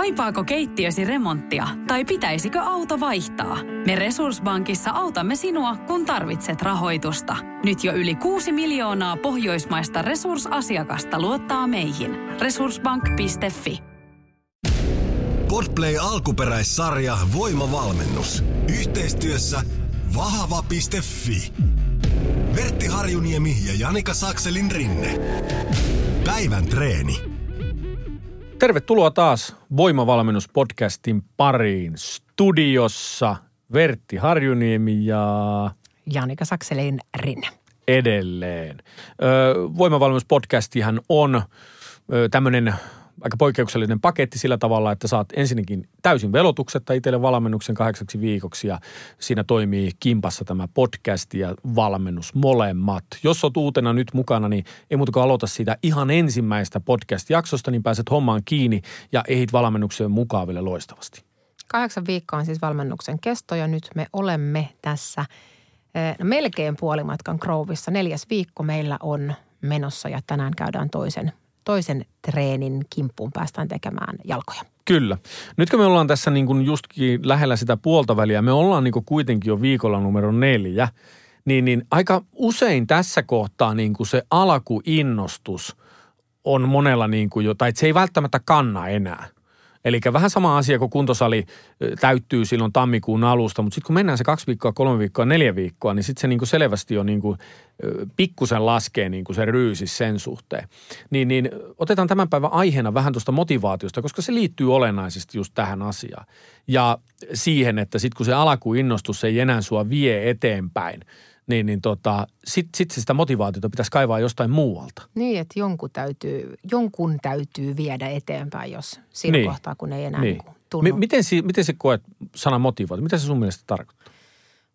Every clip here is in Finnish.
Kaipaako keittiösi remonttia tai pitäisikö auto vaihtaa? Me Resurssbankissa autamme sinua, kun tarvitset rahoitusta. Nyt jo yli 6 miljoonaa pohjoismaista resursasiakasta luottaa meihin. Resurssbank.fi Podplay alkuperäissarja Voimavalmennus. Yhteistyössä vahva.fi. Vertti Harjuniemi ja Janika Sakselin rinne. Päivän treeni. Tervetuloa taas Voimavalmennuspodcastin pariin. Studiossa Vertti Harjuniemi ja Janika Sakselin rinne. edelleen. Voimavalmennuspodcastihan on tämmöinen aika poikkeuksellinen paketti sillä tavalla, että saat ensinnäkin täysin velotuksetta itselle valmennuksen kahdeksaksi viikoksi ja siinä toimii kimpassa tämä podcast ja valmennus molemmat. Jos olet uutena nyt mukana, niin ei muuta kuin aloita siitä ihan ensimmäistä podcast-jaksosta, niin pääset hommaan kiinni ja ehdit valmennukseen mukaan vielä loistavasti. Kahdeksan viikkoa on siis valmennuksen kesto ja nyt me olemme tässä eh, no melkein puolimatkan Grovissa. Neljäs viikko meillä on menossa ja tänään käydään toisen, toisen treenin kimppuun. Päästään tekemään jalkoja. Kyllä. Nyt kun me ollaan tässä niin kuin justkin lähellä sitä puolta väliä, me ollaan niin kuin kuitenkin jo viikolla numero neljä, niin, niin aika usein tässä kohtaa niin kuin se alkuinnostus on monella niin kuin jo, tai se ei välttämättä kanna enää. Eli vähän sama asia, kun kuntosali täyttyy silloin tammikuun alusta, mutta sitten kun mennään se kaksi viikkoa, kolme viikkoa, neljä viikkoa, niin sitten se niin kuin selvästi on niin kuin, ö, pikkusen laskee niin kuin se ryysis sen suhteen. Niin, niin otetaan tämän päivän aiheena vähän tuosta motivaatiosta, koska se liittyy olennaisesti just tähän asiaan. Ja siihen, että sitten kun se alkuinnostus ei enää sua vie eteenpäin, niin, niin tota, sitten sit sitä motivaatiota pitäisi kaivaa jostain muualta. Niin, että jonkun täytyy, jonkun täytyy viedä eteenpäin, jos siinä Niin. kohtaa, kun ei enää Niin. niin. tunnu. M- miten, si- miten se koet sana motivaatio? Mitä se sun mielestä tarkoittaa?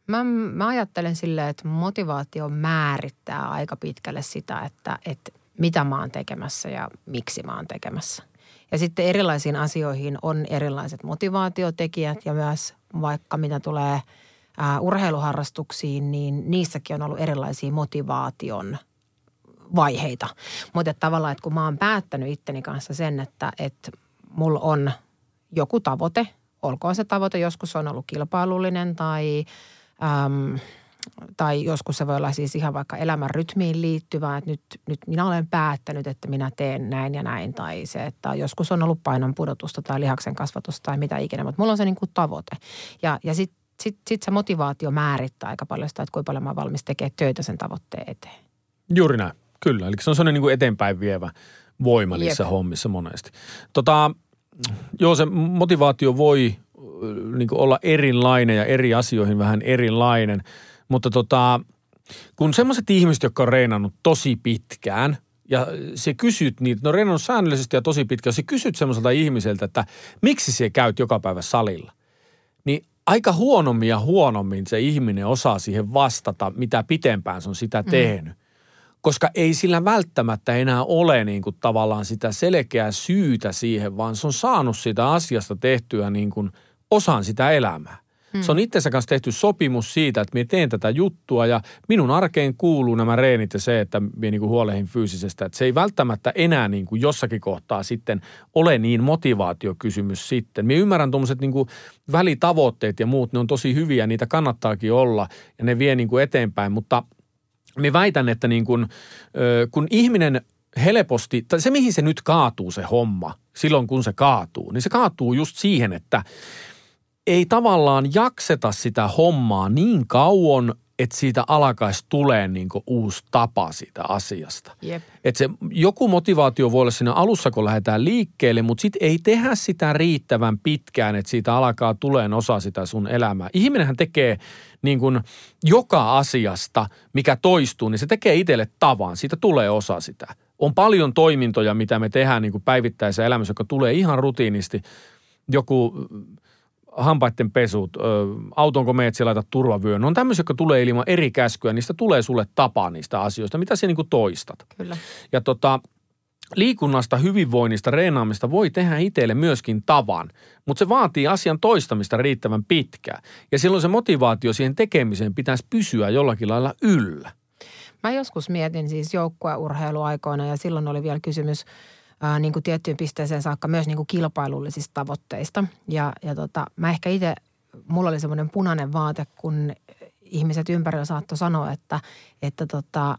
Mä, mä ajattelen silleen, että motivaatio määrittää aika pitkälle sitä, että, että mitä mä oon tekemässä ja miksi mä oon tekemässä. Ja sitten erilaisiin asioihin on erilaiset motivaatiotekijät ja myös vaikka mitä tulee ää, urheiluharrastuksiin, niin niissäkin on ollut erilaisia motivaation vaiheita. Mutta tavallaan, että kun mä oon päättänyt itteni kanssa sen, että, että mulla on joku tavoite, olkoon se tavoite, joskus on ollut kilpailullinen tai, äm, tai joskus se voi olla siis ihan vaikka elämän rytmiin liittyvää, että nyt, nyt minä olen päättänyt, että minä teen näin ja näin. Tai se, että joskus on ollut painon pudotusta tai lihaksen kasvatusta tai mitä ikinä, mutta mulla on se niin kuin tavoite. Ja, ja sitten sit, sit se motivaatio määrittää aika paljon sitä, että kuinka paljon mä oon valmis tekemään töitä sen tavoitteen eteen. Juuri näin, kyllä. Eli se on sellainen niin kuin eteenpäin vievä voima niissä Jep. hommissa monesti. Tota, joo, se motivaatio voi niin kuin olla erilainen ja eri asioihin vähän erilainen, mutta tota, kun semmoiset ihmiset, jotka on reenannut tosi pitkään ja se kysyt niitä, no reenannut säännöllisesti ja tosi pitkään, jos sä kysyt semmoiselta ihmiseltä, että miksi sä käyt joka päivä salilla, aika huonommin ja huonommin se ihminen osaa siihen vastata, mitä pitempään se on sitä tehnyt. Koska ei sillä välttämättä enää ole niin kuin tavallaan sitä selkeää syytä siihen, vaan se on saanut sitä asiasta tehtyä niin kuin osan sitä elämää. Se on itsensä kanssa tehty sopimus siitä, että minä teen tätä juttua ja minun arkeen kuuluu nämä reenit ja se, että minä niin kuin huolehin fyysisestä. Että se ei välttämättä enää niin kuin jossakin kohtaa sitten ole niin motivaatiokysymys sitten. Minä ymmärrän tuommoiset niin kuin välitavoitteet ja muut, ne on tosi hyviä, niitä kannattaakin olla ja ne vie niin kuin eteenpäin, mutta me väitän, että niin kun, ö, kun ihminen helposti, tai se mihin se nyt kaatuu se homma, silloin kun se kaatuu, niin se kaatuu just siihen, että ei tavallaan jakseta sitä hommaa niin kauan, että siitä alkaisi tulee niin uusi tapa siitä asiasta. Jep. Että se joku motivaatio voi olla siinä alussa, kun lähdetään liikkeelle, mutta sitten ei tehdä sitä riittävän pitkään, että siitä alkaa tuleen osa sitä sun elämää. Ihminenhän tekee niin kuin joka asiasta, mikä toistuu, niin se tekee itselle tavan. Siitä tulee osa sitä. On paljon toimintoja, mitä me tehdään niin päivittäisessä elämässä, joka tulee ihan rutiinisti. Joku hampaiden pesut, ö, autonko meet siellä laitat turvavyön. Ne on tämmöisiä, jotka tulee ilman eri käskyä. Niistä tulee sulle tapa niistä asioista, mitä sä niin kuin toistat. Kyllä. Ja tota, liikunnasta, hyvinvoinnista, reenaamista voi tehdä itselle myöskin tavan, mutta se vaatii asian toistamista riittävän pitkään. Ja silloin se motivaatio siihen tekemiseen pitäisi pysyä jollakin lailla yllä. Mä joskus mietin siis joukkueurheiluaikoina ja silloin oli vielä kysymys ää, niin kuin tiettyyn pisteeseen saakka myös niin kuin kilpailullisista tavoitteista. Ja, ja tota, mä ehkä itse, mulla oli semmoinen punainen vaate, kun ihmiset ympärillä saattoi sanoa, että, että tota,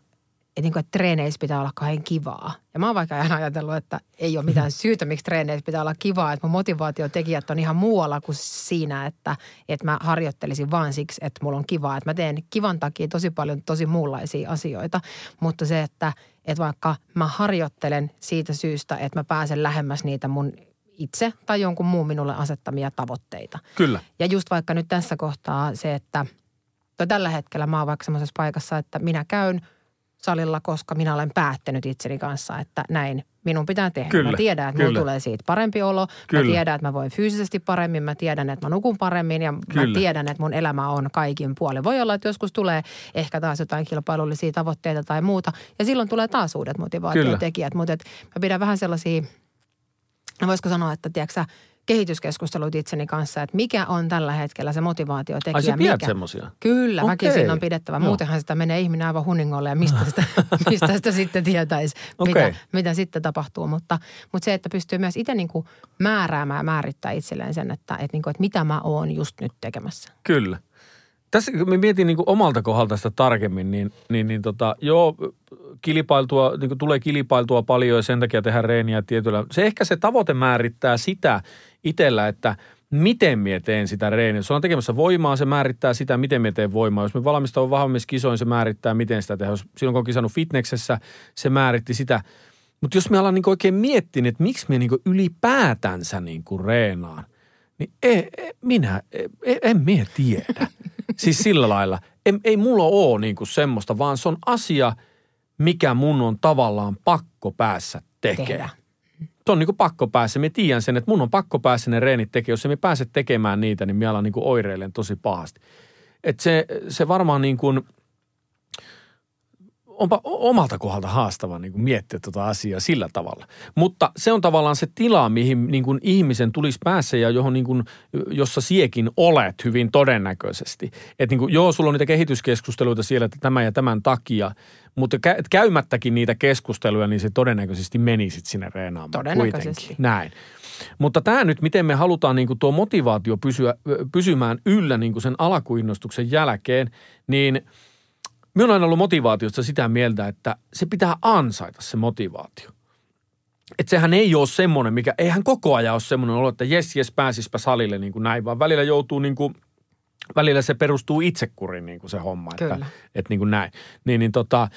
että, niin kuin, että treeneissä pitää olla kauhean kivaa. Ja mä oon vaikka aina ajatellut, että ei ole mitään syytä, miksi treeneissä pitää olla kivaa. Että mun motivaatiotekijät on ihan muualla kuin siinä, että, että mä harjoittelisin vaan siksi, että mulla on kivaa. Että mä teen kivan takia tosi paljon tosi muunlaisia asioita. Mutta se, että, että vaikka mä harjoittelen siitä syystä, että mä pääsen lähemmäs niitä mun itse tai jonkun muun minulle asettamia tavoitteita. Kyllä. Ja just vaikka nyt tässä kohtaa se, että tällä hetkellä mä oon vaikka semmoisessa paikassa, että minä käyn – salilla, koska minä olen päättänyt itseni kanssa, että näin minun pitää tehdä. Kyllä, mä tiedän, että minulla tulee siitä parempi olo. Kyllä. Mä tiedän, että mä voin fyysisesti paremmin. Mä tiedän, että mä nukun paremmin ja Kyllä. mä tiedän, että mun elämä on kaikin puolin. Voi olla, että joskus tulee ehkä taas jotain kilpailullisia tavoitteita tai muuta. Ja silloin tulee taas uudet motivaatiotekijät. Mutta mä pidän vähän sellaisia, voisiko sanoa, että tiedätkö kehityskeskustelut itseni kanssa, että mikä on tällä hetkellä se motivaatiotekijä. Ai sä mikä? semmoisia? Kyllä, okay. väkisin on pidettävä. Muutenhan sitä menee ihminen aivan huningolle ja mistä sitä, mistä sitä sitten tietäisi, okay. mitä, mitä sitten tapahtuu. Mutta, mutta se, että pystyy myös itse niin kuin määräämään ja määrittää itselleen sen, että, että, niin kuin, että mitä mä oon just nyt tekemässä. Kyllä. Tässä kun mä mietin niin kuin omalta kohdalta sitä tarkemmin, niin, niin, niin tota, joo, kilpailtua, niin kuin tulee kilpailtua paljon ja sen takia tehdään reeniä tietyllä. Se ehkä se tavoite määrittää sitä itsellä, että miten minä teen sitä reeniä. Jos on tekemässä voimaa, se määrittää sitä, miten minä teen voimaa. Jos me valmistaudun vahvemmissa kisoin, se määrittää, miten sitä tehdään. Silloin kun on kisannut fitneksessä, se määritti sitä. Mutta jos me alan niin oikein miettiä, että miksi me niin ylipäätänsä niin reenaan, niin ei, ei, minä, ei, en minä tiedä. Siis sillä lailla. Ei, ei mulla ole niin kuin semmoista, vaan se on asia, mikä mun on tavallaan pakko päässä tekemään. Tuo on niin kuin pakko päässä. Mä tiedän sen, että mun on pakko päässä ne reenit tekemään. Jos me pääse tekemään niitä, niin mä alan niin kuin oireilen tosi pahasti. Et se, se varmaan niin kuin – onpa omalta kohdalta haastava niin kuin miettiä tuota asiaa sillä tavalla. Mutta se on tavallaan se tila, mihin niin kuin ihmisen tulisi päässä ja johon niin kuin, jossa siekin olet hyvin todennäköisesti. Että niin kuin, joo, sulla on niitä kehityskeskusteluita siellä, että tämän ja tämän takia, mutta käymättäkin niitä keskusteluja, niin se todennäköisesti menisit sinne reenaamaan Todennäköisesti. Kuitenkin. Näin. Mutta tämä nyt, miten me halutaan niin kuin tuo motivaatio pysyä, pysymään yllä niin kuin sen alakuinnostuksen jälkeen, niin – Minä olen aina ollut motivaatiosta sitä mieltä, että se pitää ansaita se motivaatio. Että sehän ei ole semmoinen, mikä, eihän koko ajan ole semmoinen olo, että jes, jes, pääsispä salille niin kuin näin, vaan välillä joutuu niin kuin, välillä se perustuu itsekuriin niin kuin se homma, Kyllä. että, että niin kuin näin. Niin, niin tota,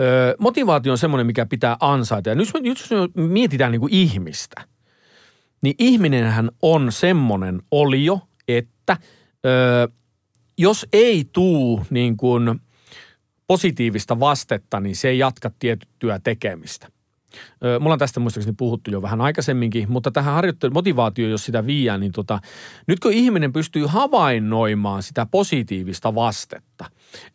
ö, motivaatio on semmoinen, mikä pitää ansaita. Ja nyt, nyt jos mietitään niin kuin ihmistä, niin ihminenhän on semmoinen olio, että ö, jos ei tuu niin kuin – positiivista vastetta, niin se ei jatka tiettyä tekemistä. Mulla on tästä muistaakseni puhuttu jo vähän aikaisemminkin, mutta tähän harjoittelu, motivaatio, jos sitä viiää, niin tota, nyt kun ihminen pystyy havainnoimaan sitä positiivista vastetta,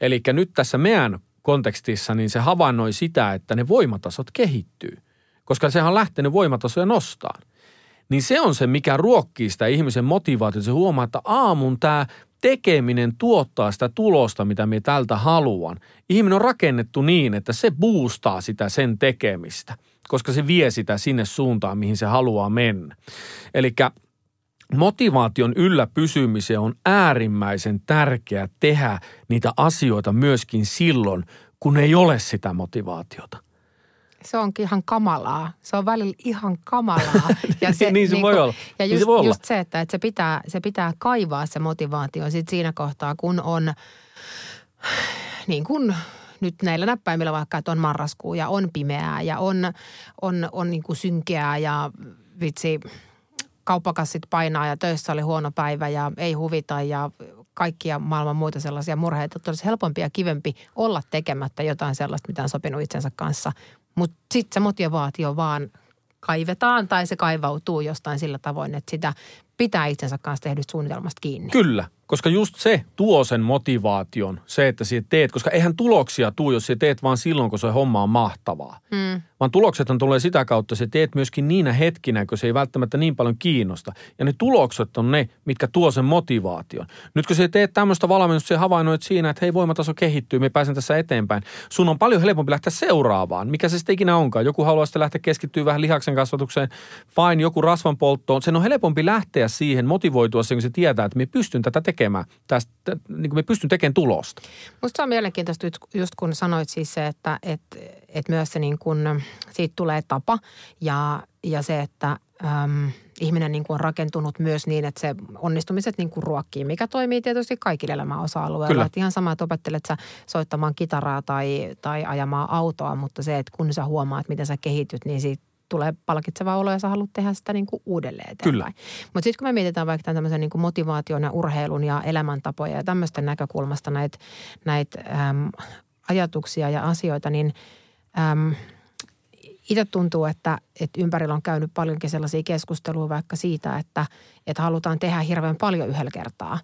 eli nyt tässä meidän kontekstissa, niin se havainnoi sitä, että ne voimatasot kehittyy, koska sehän on lähtenyt voimatasoja nostaan. Niin se on se, mikä ruokkii sitä ihmisen motivaatiota. Se huomaa, että aamun tämä tekeminen tuottaa sitä tulosta, mitä minä tältä haluan. Ihminen on rakennettu niin, että se boostaa sitä sen tekemistä, koska se vie sitä sinne suuntaan, mihin se haluaa mennä. Eli motivaation yllä pysymiseen on äärimmäisen tärkeää tehdä niitä asioita myöskin silloin, kun ei ole sitä motivaatiota se onkin ihan kamalaa. Se on välillä ihan kamalaa. Ja se, niin se niin voi kun, olla. Ja just, niin se, voi just se, että, että se, pitää, se pitää kaivaa se motivaatio sit siinä kohtaa, kun on niin kuin nyt näillä näppäimillä vaikka, että on marraskuu ja on pimeää ja on, on, on niin kuin synkeää ja vitsi kauppakassit painaa ja töissä oli huono päivä ja ei huvita ja kaikkia maailman muita sellaisia murheita, että olisi helpompi ja kivempi olla tekemättä jotain sellaista, mitä on sopinut itsensä kanssa – mutta sitten se motivaatio vaan kaivetaan tai se kaivautuu jostain sillä tavoin, että sitä pitää itsensä kanssa tehdystä suunnitelmasta kiinni. Kyllä, koska just se tuo sen motivaation, se, että sä teet, koska eihän tuloksia tuu, jos sä teet vaan silloin, kun se homma on mahtavaa. Mm. Vaan tuloksethan tulee sitä kautta, että sä teet myöskin niinä hetkinä, kun se ei välttämättä niin paljon kiinnosta. Ja ne tulokset on ne, mitkä tuo sen motivaation. Nyt kun sä teet tämmöistä valmennusta, sä havainnoit siinä, että hei voimataso kehittyy, me pääsen tässä eteenpäin. Sun on paljon helpompi lähteä seuraavaan, mikä se sitten ikinä onkaan. Joku haluaa sitten lähteä keskittyä vähän lihaksen kasvatukseen, fine, joku rasvan polttoon. Sen on helpompi lähteä siihen, motivoitua siihen, kun se tietää, että me pystyn tätä tekemään. Tästä, niin kuin me pystyn tekemään tulosta. Musta se on mielenkiintoista just kun sanoit siis se, että, että, että myös se niin kuin, siitä tulee tapa ja, ja se, että äm, ihminen niin kuin on rakentunut myös niin, että se onnistumiset niin kuin ruokkii, mikä toimii tietysti kaikille elämän osa-alueilla. Että ihan sama, että opettelet sä soittamaan kitaraa tai, tai ajamaan autoa, mutta se, että kun sä huomaat, miten sä kehityt, niin siitä tulee palkitseva olo ja sä haluat tehdä sitä niin kuin uudelleen eteenpäin. Kyllä. Mutta sitten kun me mietitään vaikka tämän tämmöisen niin kuin motivaation ja urheilun ja elämäntapoja ja tämmöisten näkökulmasta näitä näit, äm, ajatuksia ja asioita, niin äm, itse tuntuu, että, että ympärillä on käynyt paljonkin sellaisia keskusteluja vaikka siitä, että, että halutaan tehdä hirveän paljon yhdellä kertaa.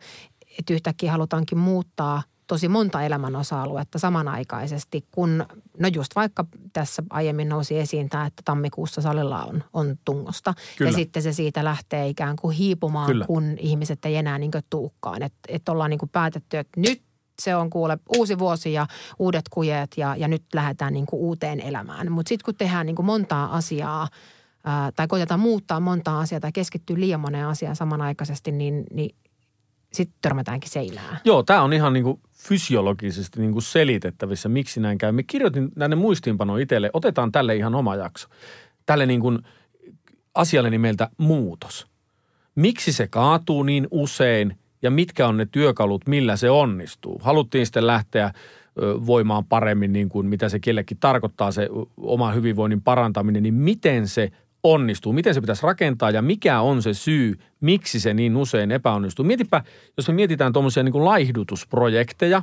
Että yhtäkkiä halutaankin muuttaa – tosi monta elämän osa-aluetta samanaikaisesti, kun no just vaikka tässä aiemmin nousi esiin tämä, että tammikuussa salilla on, on tungosta. Kyllä. Ja sitten se siitä lähtee ikään kuin hiipumaan, Kyllä. kun ihmiset ei enää niin tuukkaan. Että et ollaan niin päätetty, että nyt se on kuule uusi vuosi ja uudet kujet ja, ja nyt lähdetään niin uuteen elämään. Mutta sitten kun tehdään niin montaa asiaa ää, tai koitetaan muuttaa montaa asiaa tai keskittyy liian moneen asiaan samanaikaisesti, niin, niin sitten törmätäänkin seinään. Joo, tämä on ihan niin kuin fysiologisesti niin kuin selitettävissä, miksi näin käy. Me kirjoitin tänne muistiinpano itselle, otetaan tälle ihan oma jakso. Tälle niin kuin asialle nimeltä muutos. Miksi se kaatuu niin usein ja mitkä on ne työkalut, millä se onnistuu? Haluttiin sitten lähteä voimaan paremmin, niin kuin mitä se kellekin tarkoittaa, se oma hyvinvoinnin parantaminen, niin miten se onnistuu, miten se pitäisi rakentaa ja mikä on se syy, miksi se niin usein epäonnistuu. Mietipä, jos me mietitään tuommoisia niin kuin laihdutusprojekteja,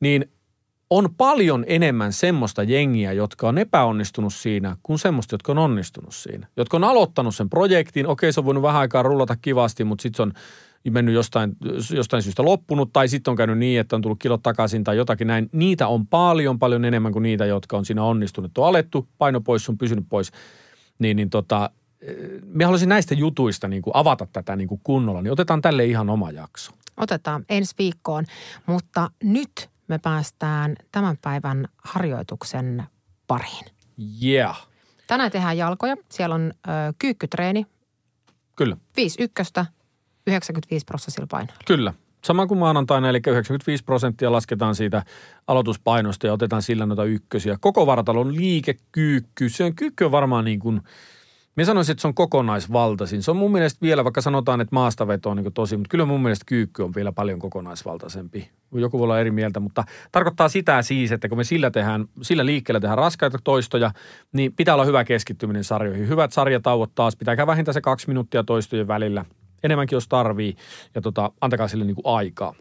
niin on paljon enemmän semmoista jengiä, jotka on epäonnistunut siinä, kuin semmoista, jotka on onnistunut siinä. Jotka on aloittanut sen projektin, okei se on voinut vähän aikaa rullata kivasti, mutta sitten se on mennyt jostain, jostain syystä loppunut, tai sitten on käynyt niin, että on tullut kilot takaisin tai jotakin näin. Niitä on paljon, paljon enemmän kuin niitä, jotka on siinä onnistunut. On alettu, paino pois, on pysynyt pois niin, niin tota, me haluaisin näistä jutuista niin kuin avata tätä niin kuin kunnolla, niin otetaan tälle ihan oma jakso. Otetaan ensi viikkoon, mutta nyt me päästään tämän päivän harjoituksen pariin. Yeah. Tänään tehdään jalkoja. Siellä on ö, kyykkytreeni. Kyllä. 5 ykköstä, 95 prosentilla painoilla. Kyllä. Sama kuin maanantaina, eli 95 prosenttia lasketaan siitä aloituspainosta ja otetaan sillä noita ykkösiä. Koko vartalon liikekyykky, se on kyykky on varmaan niin kuin, me sanoisin, että se on kokonaisvaltaisin. Se on mun mielestä vielä, vaikka sanotaan, että maastaveto on niin tosi, mutta kyllä mun mielestä kyykky on vielä paljon kokonaisvaltaisempi. Joku voi olla eri mieltä, mutta tarkoittaa sitä siis, että kun me sillä, tehdään, sillä liikkeellä tehdään raskaita toistoja, niin pitää olla hyvä keskittyminen sarjoihin. Hyvät sarjatauot taas, pitää vähintään se kaksi minuuttia toistojen välillä – enemmänkin jos tarvii ja tota, antakaa sille niin kuin aikaa.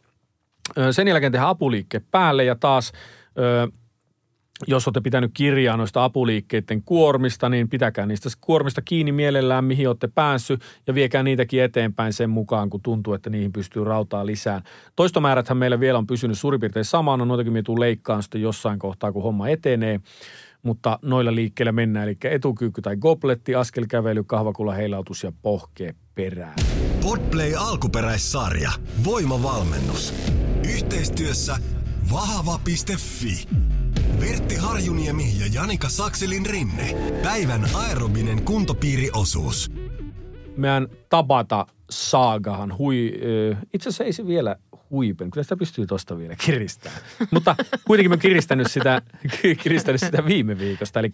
Sen jälkeen tehdään apuliikke päälle ja taas jos olette pitänyt kirjaa noista apuliikkeiden kuormista, niin pitäkää niistä kuormista kiinni mielellään, mihin olette päässyt ja viekää niitäkin eteenpäin sen mukaan, kun tuntuu, että niihin pystyy rautaa lisää. Toistomääräthän meillä vielä on pysynyt suurin piirtein samana, noitakin me tuu leikkaan sitten jossain kohtaa, kun homma etenee mutta noilla liikkeillä mennään, eli etukyykky tai gobletti, askelkävely, kahvakulla heilautus ja pohkee perään. Podplay alkuperäissarja. Voimavalmennus. Yhteistyössä vahva.fi. Vertti Harjuniemi ja Janika Sakselin rinne. Päivän aerobinen kuntopiiriosuus. Meidän Tabata saagahan hui, itse asiassa ei se vielä huipen. Kyllä sitä pystyy tuosta vielä kiristämään. Mutta kuitenkin mä kiristänyt sitä, kiristänyt sitä viime viikosta. Eli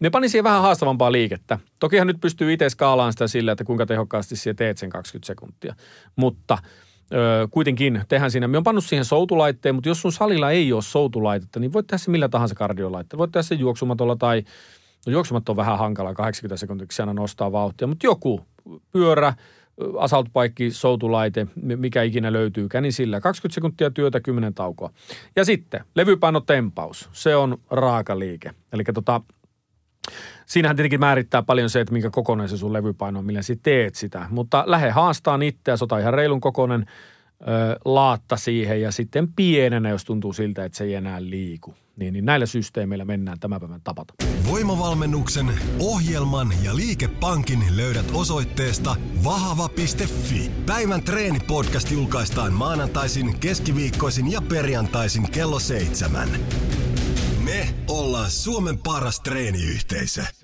me panin siihen vähän haastavampaa liikettä. Tokihan nyt pystyy itse skaalaan sitä sillä, että kuinka tehokkaasti siellä teet sen 20 sekuntia. Mutta ö, kuitenkin tehdään siinä. Me on pannut siihen soutulaitteen, mutta jos sun salilla ei ole soutulaitetta, niin voit tehdä se millä tahansa kardiolaitteella. Voit tehdä se juoksumatolla tai No juoksumat on vähän hankala, 80 sekuntia aina nostaa vauhtia, mutta joku pyörä, assault-paikki, soutulaite, mikä ikinä löytyykään, niin sillä 20 sekuntia työtä, 10 taukoa. Ja sitten levypaino tempaus, se on raaka liike. Eli tota, siinähän tietenkin määrittää paljon se, että minkä kokoinen se sun levypaino on, millä sä teet sitä. Mutta lähde haastaa itseä, sota ihan reilun kokoinen ö, laatta siihen ja sitten pienenä, jos tuntuu siltä, että se ei enää liiku. Niin, niin näillä systeemeillä mennään tämän päivän tapata. Voimavalmennuksen, ohjelman ja liikepankin löydät osoitteesta vahava.fi. Päivän treenipodcast julkaistaan maanantaisin, keskiviikkoisin ja perjantaisin kello seitsemän. Me ollaan Suomen paras treeniyhteisö.